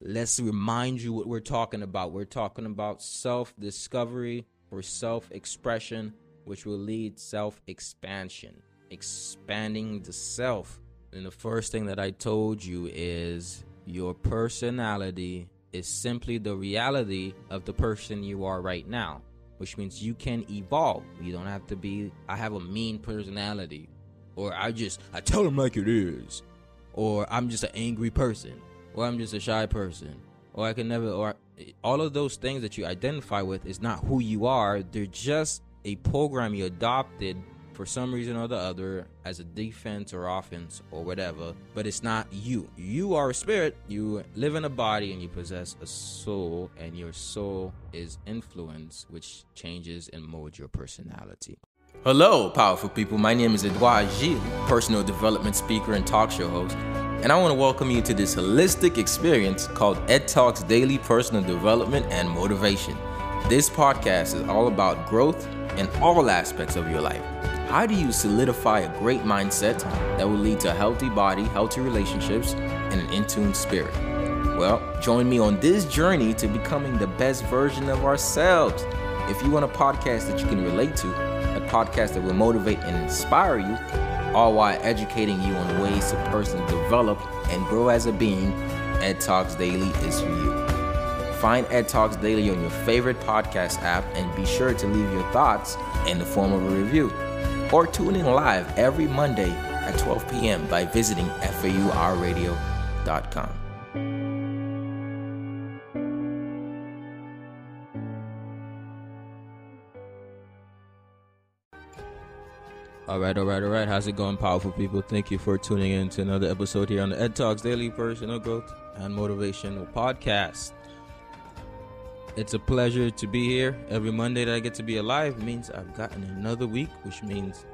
let's remind you what we're talking about. We're talking about self discovery or self expression, which will lead self expansion, expanding the self. And the first thing that I told you is your personality is simply the reality of the person you are right now, which means you can evolve. You don't have to be, I have a mean personality, or I just, I tell them like it is, or I'm just an angry person, or I'm just a shy person, or I can never, or all of those things that you identify with is not who you are. They're just a program you adopted for some reason or the other as a defense or offense or whatever, but it's not you. You are a spirit, you live in a body and you possess a soul, and your soul is influence, which changes and molds your personality. Hello, powerful people. My name is Edouard Gilles, personal development speaker and talk show host, and I want to welcome you to this holistic experience called Ed Talks Daily Personal Development and Motivation. This podcast is all about growth in all aspects of your life. How do you solidify a great mindset that will lead to a healthy body, healthy relationships, and an in tune spirit? Well, join me on this journey to becoming the best version of ourselves. If you want a podcast that you can relate to, a podcast that will motivate and inspire you, all while educating you on ways to personally develop and grow as a being, Ed Talks Daily is for you. Find Ed Talks Daily on your favorite podcast app and be sure to leave your thoughts in the form of a review or tune in live every Monday at 12 p.m. by visiting FAURadio.com. All right, all right, all right. How's it going, powerful people? Thank you for tuning in to another episode here on the Ed Talks Daily Personal Growth and Motivational Podcast. It's a pleasure to be here. Every Monday that I get to be alive means I've gotten another week, which means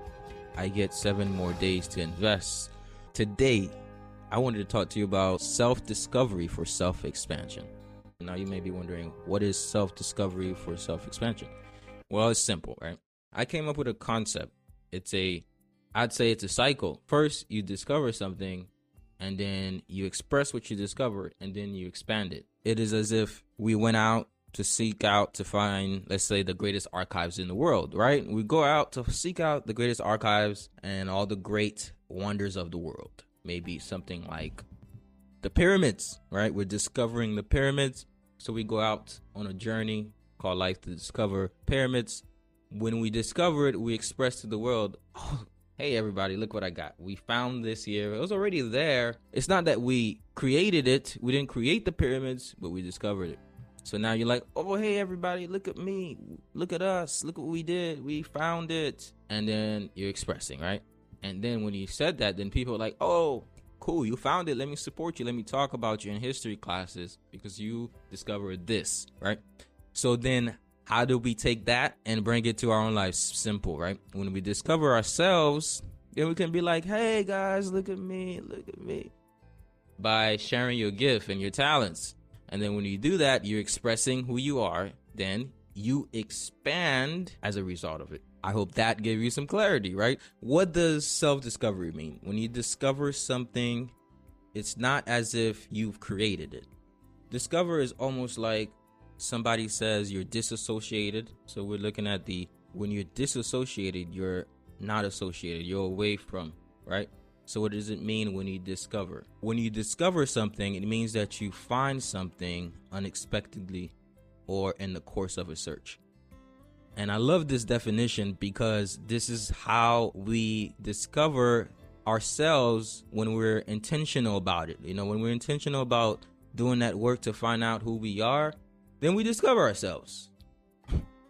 I get seven more days to invest. Today, I wanted to talk to you about self discovery for self expansion. Now, you may be wondering, what is self discovery for self expansion? Well, it's simple, right? I came up with a concept. It's a, I'd say it's a cycle. First, you discover something, and then you express what you discovered, and then you expand it. It is as if we went out to seek out to find, let's say, the greatest archives in the world, right? We go out to seek out the greatest archives and all the great wonders of the world. Maybe something like the pyramids, right? We're discovering the pyramids. So we go out on a journey called life to discover pyramids. When we discover it, we express to the world, oh, hey everybody, look what I got. We found this here. It was already there. It's not that we created it. We didn't create the pyramids, but we discovered it. So now you're like, oh, hey, everybody, look at me. Look at us. Look what we did. We found it. And then you're expressing, right? And then when you said that, then people are like, oh, cool, you found it. Let me support you. Let me talk about you in history classes because you discovered this, right? So then how do we take that and bring it to our own lives? Simple, right? When we discover ourselves, then we can be like, hey, guys, look at me. Look at me. By sharing your gift and your talents and then when you do that, you're expressing who you are. Then you expand as a result of it. I hope that gave you some clarity, right? What does self discovery mean? When you discover something, it's not as if you've created it. Discover is almost like somebody says you're disassociated. So we're looking at the when you're disassociated, you're not associated, you're away from, right? So, what does it mean when you discover? When you discover something, it means that you find something unexpectedly or in the course of a search. And I love this definition because this is how we discover ourselves when we're intentional about it. You know, when we're intentional about doing that work to find out who we are, then we discover ourselves.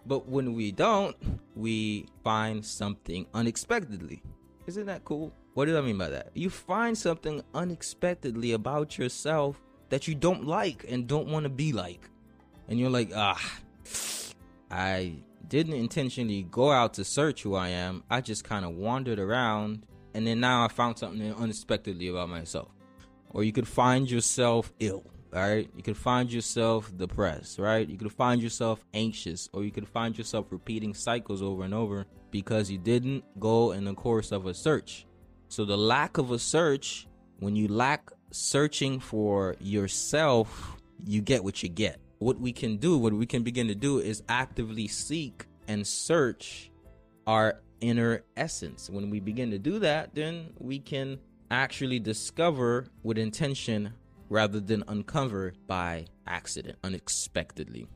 But when we don't, we find something unexpectedly. Isn't that cool? What do I mean by that? You find something unexpectedly about yourself that you don't like and don't want to be like. And you're like, ah, I didn't intentionally go out to search who I am. I just kind of wandered around and then now I found something unexpectedly about myself. Or you could find yourself ill, right? You could find yourself depressed, right? You could find yourself anxious, or you could find yourself repeating cycles over and over because you didn't go in the course of a search. So the lack of a search, when you lack searching for yourself, you get what you get. What we can do, what we can begin to do is actively seek and search our inner essence. When we begin to do that, then we can actually discover with intention rather than uncover by accident, unexpectedly.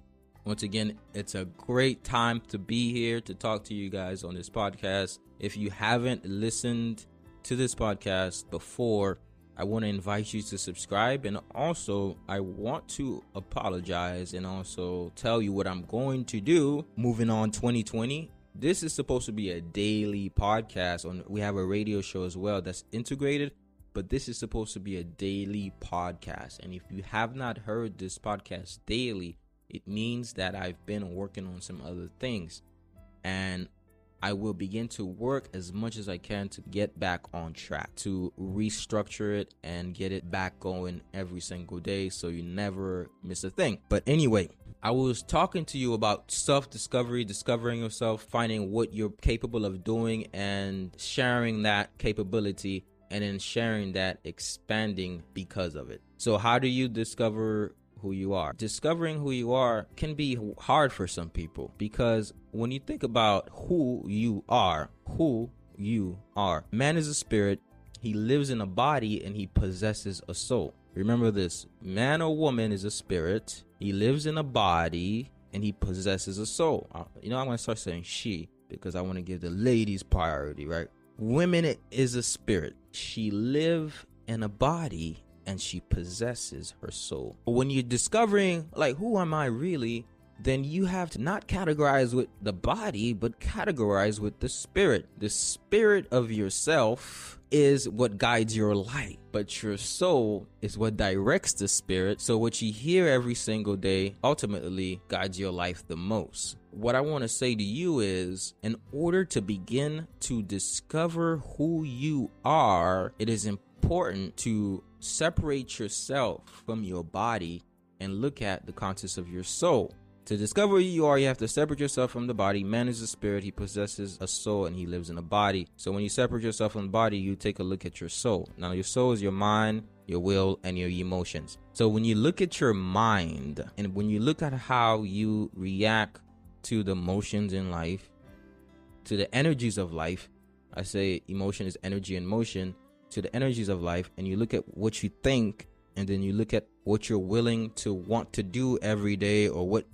Once again, it's a great time to be here to talk to you guys on this podcast. If you haven't listened to this podcast before, I want to invite you to subscribe. And also, I want to apologize and also tell you what I'm going to do moving on 2020 this is supposed to be a daily podcast on we have a radio show as well that's integrated but this is supposed to be a daily podcast and if you have not heard this podcast daily it means that I've been working on some other things and I will begin to work as much as I can to get back on track, to restructure it and get it back going every single day so you never miss a thing. But anyway, I was talking to you about self discovery, discovering yourself, finding what you're capable of doing, and sharing that capability, and then sharing that, expanding because of it. So, how do you discover who you are. Discovering who you are can be hard for some people because when you think about who you are, who you are, man is a spirit, he lives in a body and he possesses a soul. Remember this man or woman is a spirit, he lives in a body and he possesses a soul. Uh, you know, I'm going to start saying she because I want to give the ladies priority, right? Women is a spirit. She live in a body and she possesses her soul. But when you're discovering, like, who am I really? Then you have to not categorize with the body, but categorize with the spirit. The spirit of yourself is what guides your life, but your soul is what directs the spirit. So, what you hear every single day ultimately guides your life the most. What I want to say to you is in order to begin to discover who you are, it is important to separate yourself from your body and look at the contents of your soul. To discover who you are, you have to separate yourself from the body. Man is a spirit, he possesses a soul, and he lives in a body. So when you separate yourself from the body, you take a look at your soul. Now, your soul is your mind, your will, and your emotions. So when you look at your mind, and when you look at how you react to the emotions in life, to the energies of life, I say emotion is energy and motion to the energies of life and you look at what you think and then you look at what you're willing to want to do every day or what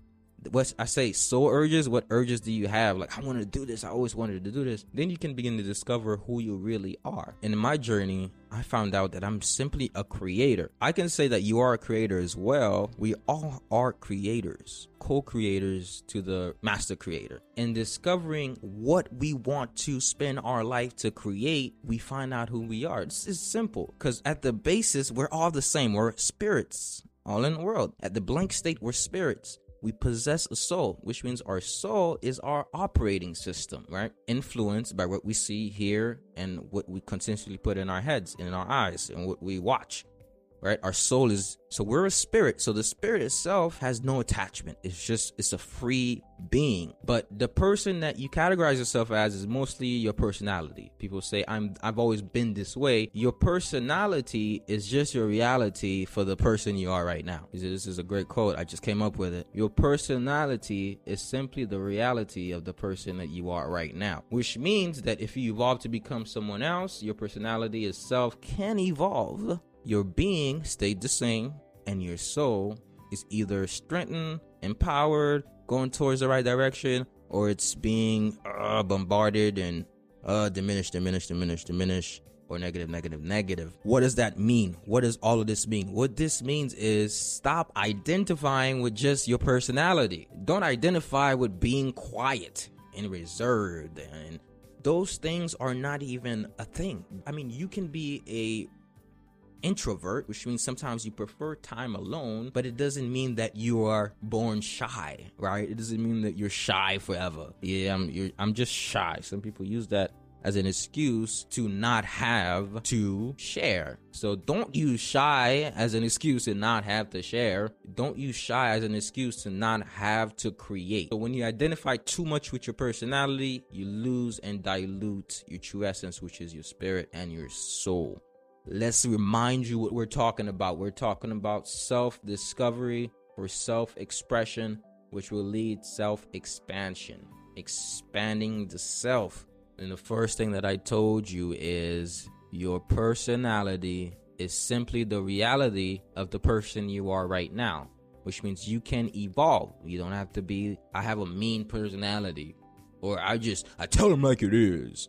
what I say soul urges, what urges do you have? Like I want to do this, I always wanted to do this. Then you can begin to discover who you really are. And in my journey, I found out that I'm simply a creator. I can say that you are a creator as well. We all are creators, co creators to the master creator. In discovering what we want to spend our life to create, we find out who we are. Is simple because at the basis, we're all the same. We're spirits all in the world. At the blank state, we're spirits we possess a soul, which means our soul is our operating system, right? Influenced by what we see, hear, and what we continuously put in our heads, in our eyes, and what we watch right? Our soul is so we're a spirit. So the spirit itself has no attachment. It's just it's a free being. But the person that you categorize yourself as is mostly your personality. People say I'm I've always been this way. Your personality is just your reality for the person you are right now. This is a great quote. I just came up with it. Your personality is simply the reality of the person that you are right now. Which means that if you evolve to become someone else, your personality itself can evolve your being stayed the same and your soul is either strengthened, empowered, going towards the right direction, or it's being uh, bombarded and uh, diminished, diminished, diminished, diminished, or negative, negative, negative. What does that mean? What does all of this mean? What this means is stop identifying with just your personality. Don't identify with being quiet and reserved and those things are not even a thing. I mean, you can be a introvert, which means sometimes you prefer time alone, but it doesn't mean that you are born shy, right? It doesn't mean that you're shy forever. Yeah, I'm I'm just shy. Some people use that as an excuse to not have to share. So don't use shy as an excuse to not have to share. Don't use shy as an excuse to not have to create. So when you identify too much with your personality, you lose and dilute your true essence, which is your spirit and your soul. Let's remind you what we're talking about. We're talking about self discovery or self expression, which will lead self expansion, expanding the self. And the first thing that I told you is your personality is simply the reality of the person you are right now, which means you can evolve. You don't have to be, I have a mean personality, or I just, I tell them like it is,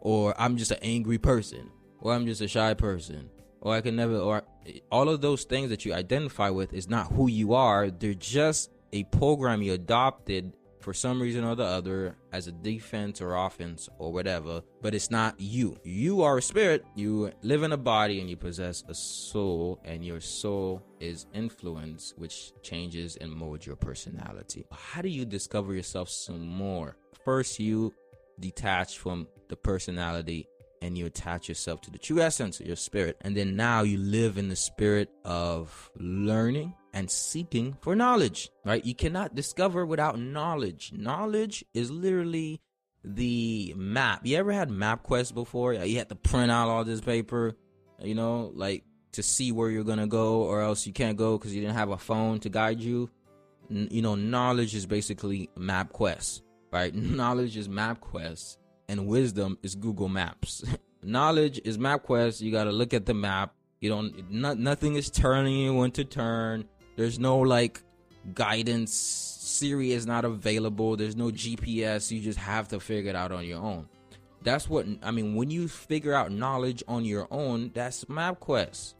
or I'm just an angry person or I'm just a shy person, or I can never, or all of those things that you identify with is not who you are. They're just a program you adopted for some reason or the other as a defense or offense or whatever, but it's not you. You are a spirit, you live in a body, and you possess a soul, and your soul is influence, which changes and molds your personality. How do you discover yourself some more? First, you detach from the personality and you attach yourself to the true essence of your spirit. And then now you live in the spirit of learning and seeking for knowledge, right? You cannot discover without knowledge. Knowledge is literally the map. You ever had MapQuest before? You had to print out all this paper, you know, like to see where you're going to go, or else you can't go because you didn't have a phone to guide you. N- you know, knowledge is basically MapQuest, right? Knowledge is MapQuest and wisdom is Google Maps. Knowledge is MapQuest. You got to look at the map. You don't, not, nothing is turning you when to turn. There's no like guidance. Siri is not available. There's no GPS. You just have to figure it out on your own. That's what, I mean, when you figure out knowledge on your own, that's MapQuest.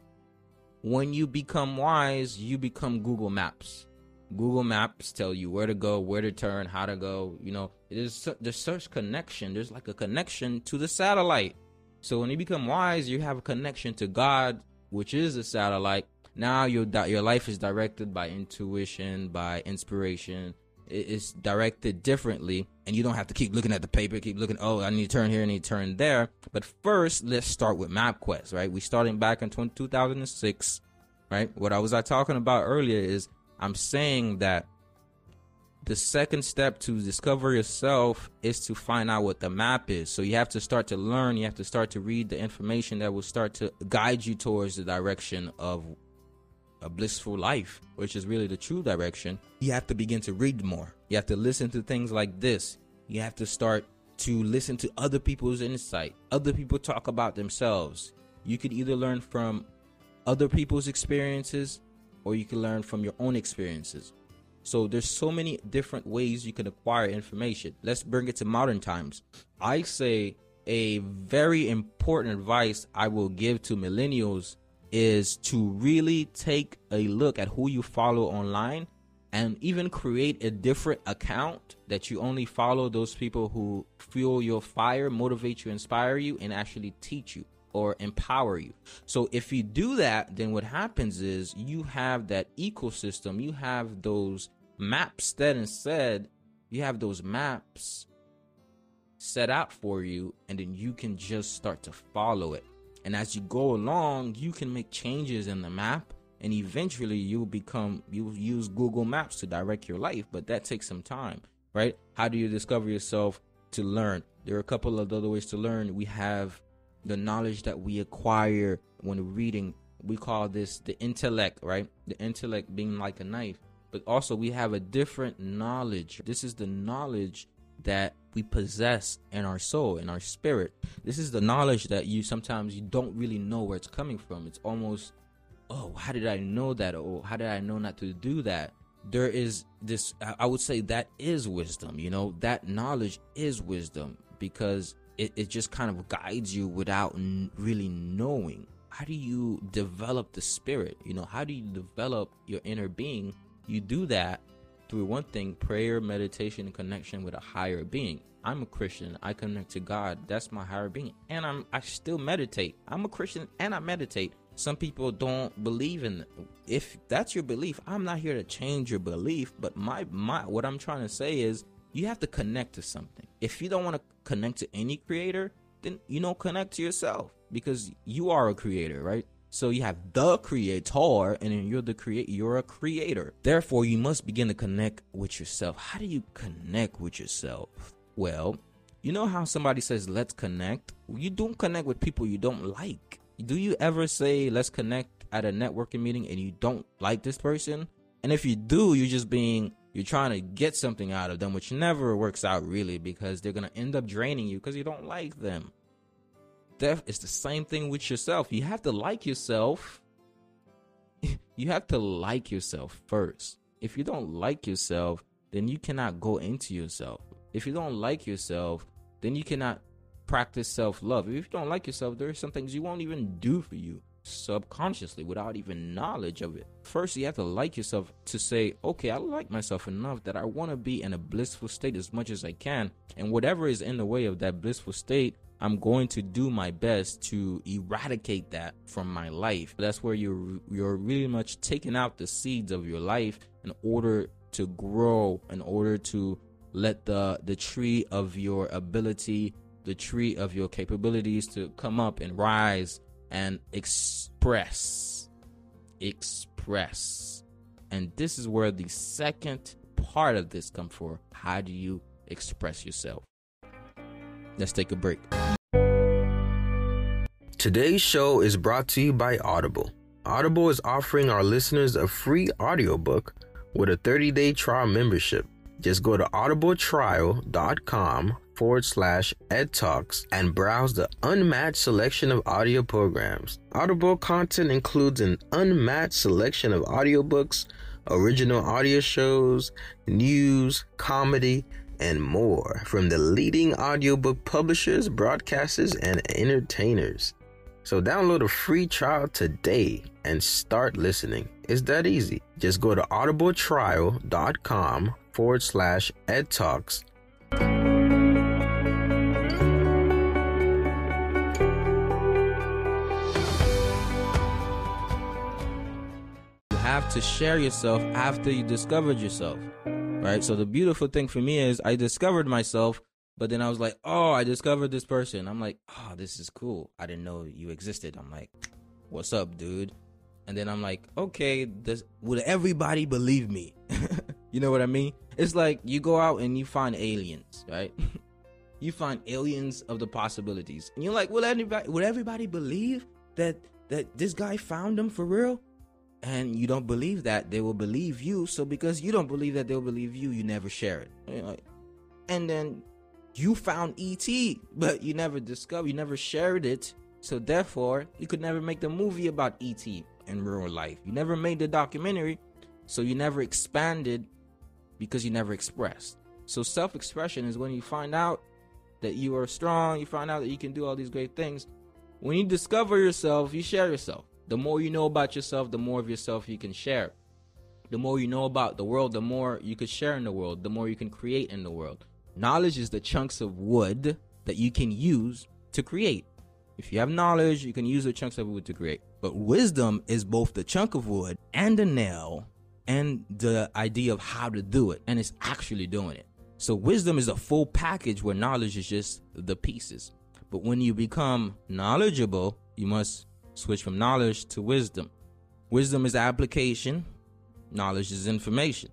When you become wise, you become Google Maps. Google Maps tell you where to go, where to turn, how to go. You know, there's there's search connection. There's like a connection to the satellite. So when you become wise, you have a connection to God, which is the satellite. Now your your life is directed by intuition, by inspiration. It's directed differently, and you don't have to keep looking at the paper, keep looking. Oh, I need to turn here, I need to turn there. But first, let's start with MapQuest, right? We starting back in 20, 2006, right? What I was I talking about earlier is I'm saying that the second step to discover yourself is to find out what the map is. So you have to start to learn, you have to start to read the information that will start to guide you towards the direction of a blissful life, which is really the true direction. You have to begin to read more. You have to listen to things like this. You have to start to listen to other people's insight. Other people talk about themselves. You could either learn from other people's experiences or you can learn from your own experiences. So there's so many different ways you can acquire information. Let's bring it to modern times. I say a very important advice I will give to millennials is to really take a look at who you follow online and even create a different account that you only follow those people who fuel your fire, motivate you, inspire you, and actually teach you or empower you. So if you do that, then what happens is you have that ecosystem, you have those maps that instead you have those maps set out for you and then you can just start to follow it. And as you go along, you can make changes in the map and eventually you'll become you'll use Google Maps to direct your life, but that takes some time, right? How do you discover yourself to learn? There are a couple of other ways to learn. We have the knowledge that we acquire when reading. We call this the intellect, right? The intellect being like a knife. But also, we have a different knowledge. This is the knowledge that we possess in our soul, in our spirit. This is the knowledge that you sometimes you don't really know where it's coming from. It's almost, oh, how did I know that? Or how did I know not to do that? There is this, I would say that is wisdom. You know, that knowledge is wisdom because it, it just kind of guides you without n- really knowing. How do you develop the spirit? You know how do you develop your inner being? You do that through one thing prayer meditation and connection with a higher being. I'm a christian. I connect to god. That's my higher being. And i'm i still meditate. I'm a christian and i meditate. Some people don't believe in if that's your belief i'm not here to change your belief but my my what i'm trying to say is you have to connect to something. If you don't want to connect to any creator, then you know connect to yourself because you are a creator, right? So you have the creator and then you're the create you're a creator. Therefore, you must begin to connect with yourself. How do you connect with yourself? Well, you know how somebody says let's connect? You don't connect with people you don't like. Do you ever say, let's connect at a networking meeting and you don't like this person? And if you do, you're just being, you're trying to get something out of them, which never works out really because they're going to end up draining you because you don't like them. That it's the same thing with yourself. You have to like yourself. you have to like yourself first. If you don't like yourself, then you cannot go into yourself. If you don't like yourself, then you cannot practice self love. If you don't like yourself, there are some things you won't even do for you subconsciously without even knowledge of it. First, you have to like yourself to say, okay, I like myself enough that I want to be in a blissful state as much as I can. And whatever is in the way of that blissful state, I'm going to do my best to eradicate that from my life. That's where you're you're really much taking out the seeds of your life in order to grow, in order to let the the tree of your ability, the tree of your capabilities to come up and rise and express. Express. And this is where the second part of this comes for. How do you express yourself? Let's take a break. Today's show is brought to you by Audible. Audible is offering our listeners a free audiobook with a 30-day trial membership. Just go to audibletrial.com forward slash edtalks and browse the unmatched selection of audio programs. Audible content includes an unmatched selection of audiobooks, original audio shows, news, comedy, and more from the leading audiobook publishers, broadcasters, and entertainers. So download a free trial today and start listening. It's that easy. Just go to audibletrial.com forward slash edtalks. Have to share yourself after you discovered yourself. Right? So the beautiful thing for me is I discovered myself but then I was like, oh, I discovered this person. I'm like, oh, this is cool. I didn't know you existed. I'm like, what's up, dude? And then I'm like, okay, this would everybody believe me? you know what I mean? It's like you go out and you find aliens, right? you find aliens of the possibilities, and you're like, will anybody, would everybody believe that that this guy found them for real? And you don't believe that they will believe you. So because you don't believe that they'll believe you, you never share it. And then you found ET, but you never discovered, you never shared it. So therefore, you could never make the movie about ET in real life. You never made the documentary, so you never expanded because you never expressed. So self-expression is when you find out that you are strong, you find out that you can do all these great things. When you discover yourself, you share yourself. The more you know about yourself, the more of yourself you can share. The more you know about the world, the more you could share in the world, the more you can create in the world. Knowledge is the chunks of wood that you can use to create. If you have knowledge, you can use the chunks of wood to create. But wisdom is both the chunk of wood and the nail and the idea of how to do it. And it's actually doing it. So wisdom is a full package where knowledge is just the pieces. But when you become knowledgeable, you must switch from knowledge to wisdom. Wisdom is application, knowledge is information.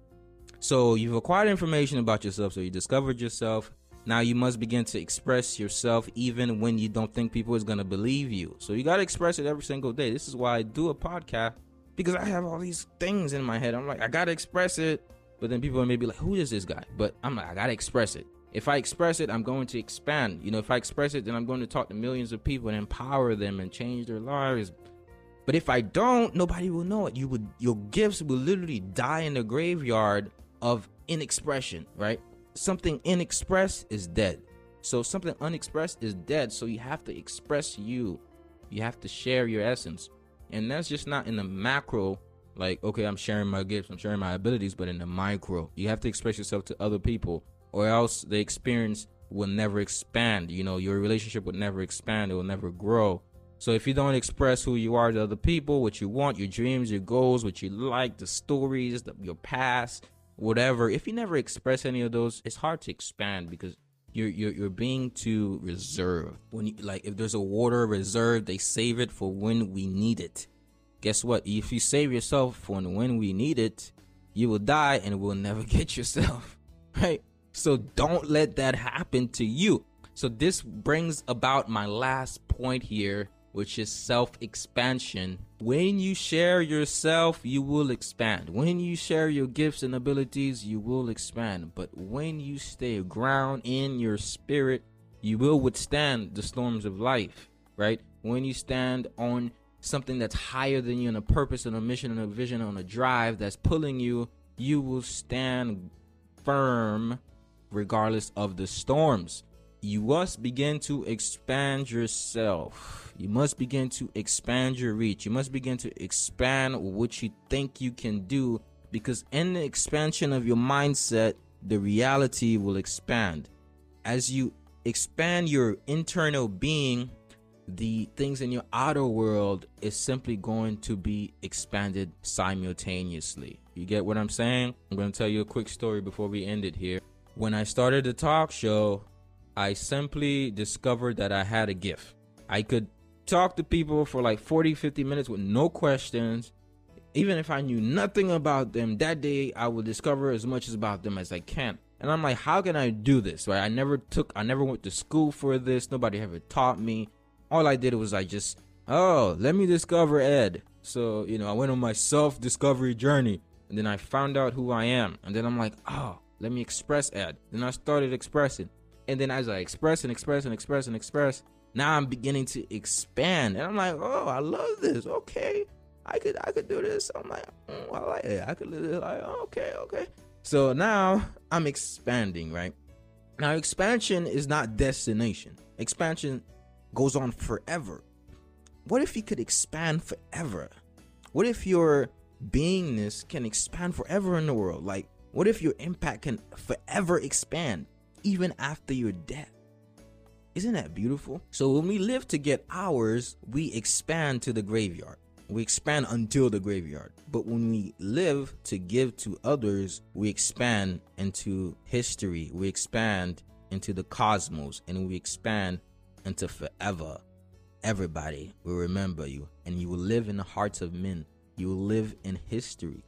So you've acquired information about yourself, so you discovered yourself. Now you must begin to express yourself even when you don't think people is gonna believe you. So you gotta express it every single day. This is why I do a podcast because I have all these things in my head. I'm like, I gotta express it, but then people may be like, who is this guy? But I'm like, I gotta express it. If I express it, I'm going to expand. You know, if I express it, then I'm going to talk to millions of people and empower them and change their lives. But if I don't, nobody will know it. You would your gifts will literally die in the graveyard of inexpression, right? Something inexpressed is dead. So something unexpressed is dead. So you have to express you. You have to share your essence. And that's just not in the macro, like, okay, I'm sharing my gifts, I'm sharing my abilities, but in the micro, you have to express yourself to other people, or else the experience will never expand. You know, your relationship will never expand, it will never grow. So if you don't express who you are to other people, what you want, your dreams, your goals, what you like, the stories, the, your past, whatever if you never express any of those it's hard to expand because you're you're, you're being too reserved when you, like if there's a water reserve they save it for when we need it guess what if you save yourself for when we need it you will die and will never get yourself right so don't let that happen to you so this brings about my last point here which is self expansion. When you share yourself, you will expand. When you share your gifts and abilities, you will expand. But when you stay ground in your spirit, you will withstand the storms of life, right? When you stand on something that's higher than you and a purpose and a mission and a vision and a drive that's pulling you, you will stand firm regardless of the storms. You must begin to expand yourself. You must begin to expand your reach. You must begin to expand what you think you can do because in the expansion of your mindset, the reality will expand. As you expand your internal being, the things in your outer world is simply going to be expanded simultaneously. You get what I'm saying? I'm going to tell you a quick story before we end it here. When I started the talk show, I simply discovered that I had a gift. I could talk to people for like 40, 50 minutes with no questions. Even if I knew nothing about them, that day I would discover as much about them as I can. And I'm like, how can I do this? Right? I never took, I never went to school for this. Nobody ever taught me all I did was I just, oh, let me discover Ed. So, you know, I went on my self discovery journey and then I found out who I am. And then I'm like, oh, let me express Ed. Then I started expressing. And then as I express and express and express and express, now I'm beginning to expand. And I'm like, oh, I love this. Okay. I could I could do this. I'm like, oh, I like it. I could live it like, oh, okay, okay. So now I'm expanding, right? Now expansion is not destination. Expansion goes on forever. What if you could expand forever? What if your beingness can expand forever in the world? Like, what if your impact can forever expand even after your death? Isn't that beautiful? So, when we live to get ours, we expand to the graveyard. We expand until the graveyard. But when we live to give to others, we expand into history. We expand into the cosmos and we expand into forever. Everybody will remember you, and you will live in the hearts of men. You will live in history.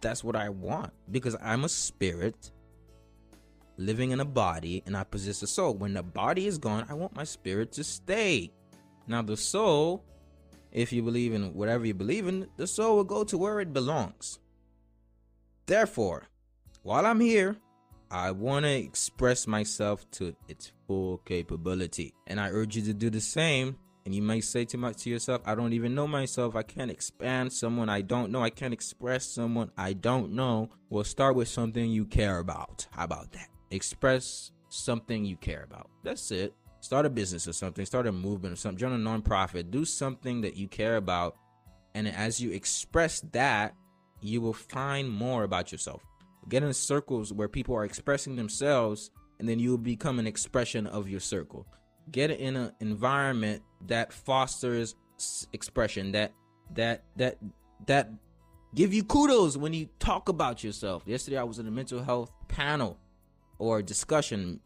That's what I want because I'm a spirit living in a body and I possess a soul. When the body is gone, I want my spirit to stay. Now, the soul, if you believe in whatever you believe in, the soul will go to where it belongs. Therefore, while I'm here, I want to express myself to its full capability. And I urge you to do the same. And you may say to, my, to yourself, I don't even know myself. I can't expand someone I don't know. I can't express someone I don't know. Well, start with something you care about. How about that? Express something you care about. That's it. Start a business or something. Start a movement or something. Join a nonprofit. Do something that you care about. And as you express that, you will find more about yourself. Get in circles where people are expressing themselves, and then you will become an expression of your circle. Get in an environment that fosters expression, that that that that give you kudos when you talk about yourself. Yesterday I was in a mental health panel or discussion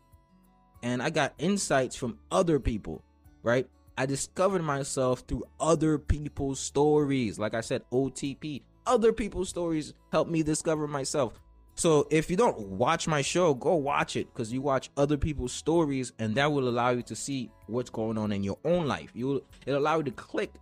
and I got insights from other people, right? I discovered myself through other people's stories. Like I said, OTP. Other people's stories helped me discover myself. So if you don't watch my show, go watch it because you watch other people's stories, and that will allow you to see what's going on in your own life. You will it allow you to click.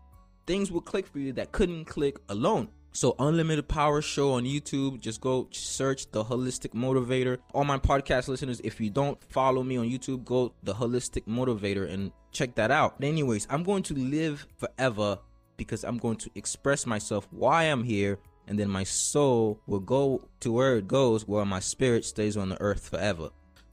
Things will click for you that couldn't click alone. So Unlimited Power Show on YouTube. Just go search the Holistic Motivator. All my podcast listeners, if you don't follow me on YouTube, go the Holistic Motivator and check that out. anyways, I'm going to live forever because I'm going to express myself why I'm here and then my soul will go to where it goes, while my spirit stays on the earth forever.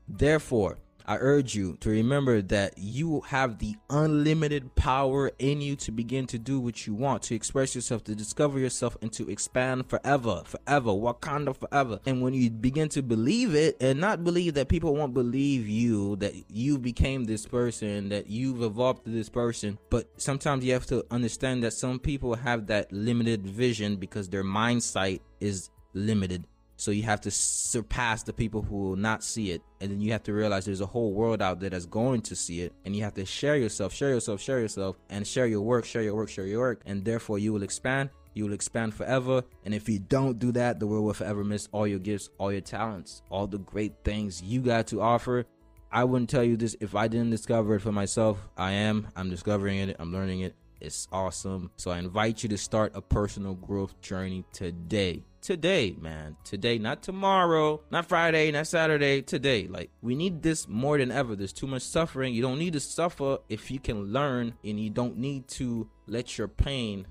Therefore, I urge you to remember that you have the unlimited power in you to begin to do what you want, to express yourself, to discover yourself, and to expand forever, forever, Wakanda forever. And when you begin to believe it and not believe that people won't believe you, that you became this person, that you've evolved to this person, but sometimes you have to understand that some people have that limited vision because their mind sight is limited so you have to surpass the people who will not see it. And then you have to realize there's a whole world out there that's going to see it. And you have to share yourself, share yourself, share yourself, and share your work, share your work, share your work. And therefore you will expand. You will expand forever. And if you don't do that, the world will forever miss all your gifts, all your talents, all the great things you got to offer. I wouldn't tell you this if I didn't discover it for myself. I am. I'm discovering it. I'm learning it. It's awesome. So I invite you to start a personal growth journey today. Today, man. Today, not tomorrow, not Friday, not Saturday. Today. Like, we need this more than ever. There's too much suffering. You don't need to suffer if you can learn, and you don't need to let your pain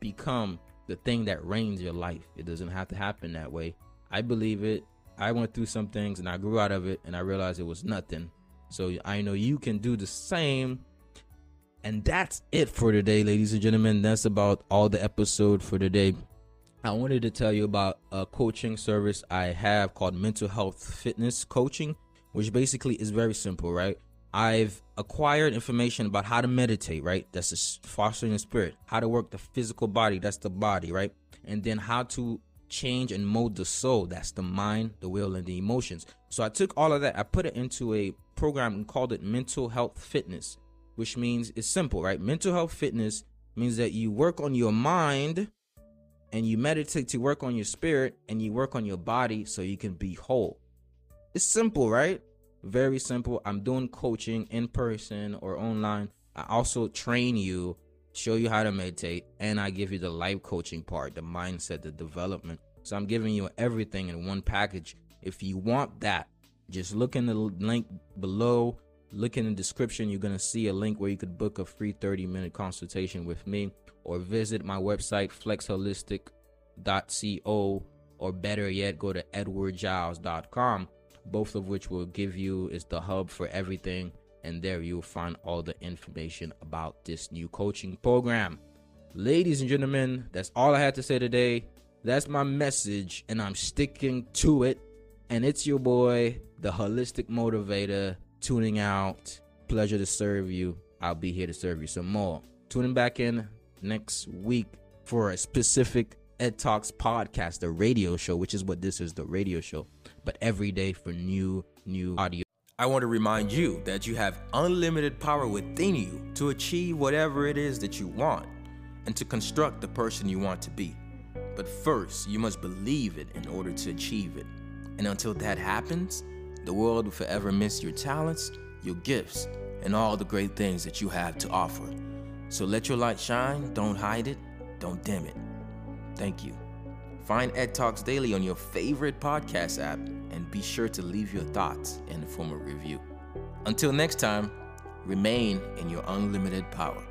become the thing that reigns your life. It doesn't have to happen that way. I believe it. I went through some things and I grew out of it and I realized it was nothing. So I know you can do the same. And that's it for today, ladies and gentlemen. That's about all the episode for today. I wanted to tell you about a coaching service I have called Mental Health Fitness Coaching, which basically is very simple, right? I've acquired information about how to meditate, right? That's fostering the spirit, how to work the physical body, that's the body, right? And then how to change and mold the soul, that's the mind, the will, and the emotions. So I took all of that, I put it into a program and called it Mental Health Fitness, which means it's simple, right? Mental health fitness means that you work on your mind and you meditate to work on your spirit and you work on your body so you can be whole. It's simple, right? Very simple. I'm doing coaching in person or online. I also train you, show you how to meditate, and I give you the life coaching part, the mindset, the development. So I'm giving you everything in one package. If you want that, just look in the link below. Look in the description. You're going to see a link where you could book a free 30 minute consultation with me or visit my website, flexholistic.co, or better yet, go to edwardgiles.com. Both of which will give you is the hub for everything. And there you'll find all the information about this new coaching program. Ladies and gentlemen, that's all I had to say today. That's my message, and I'm sticking to it. And it's your boy, the holistic motivator, tuning out. Pleasure to serve you. I'll be here to serve you some more. Tuning back in next week for a specific Ed Talks podcast, the radio show, which is what this is the radio show, but every day for new, new audio. I want to remind you that you have unlimited power within you to achieve whatever it is that you want and to construct the person you want to be. But first, you must believe it in order to achieve it. And until that happens, the world will forever miss your talents, your gifts, and all the great things that you have to offer. So let your light shine, don't hide it, don't dim it. Thank you. Find Ed Talks Daily on your favorite podcast app and be sure to leave your thoughts in the form of review. Until next time, remain in your unlimited power.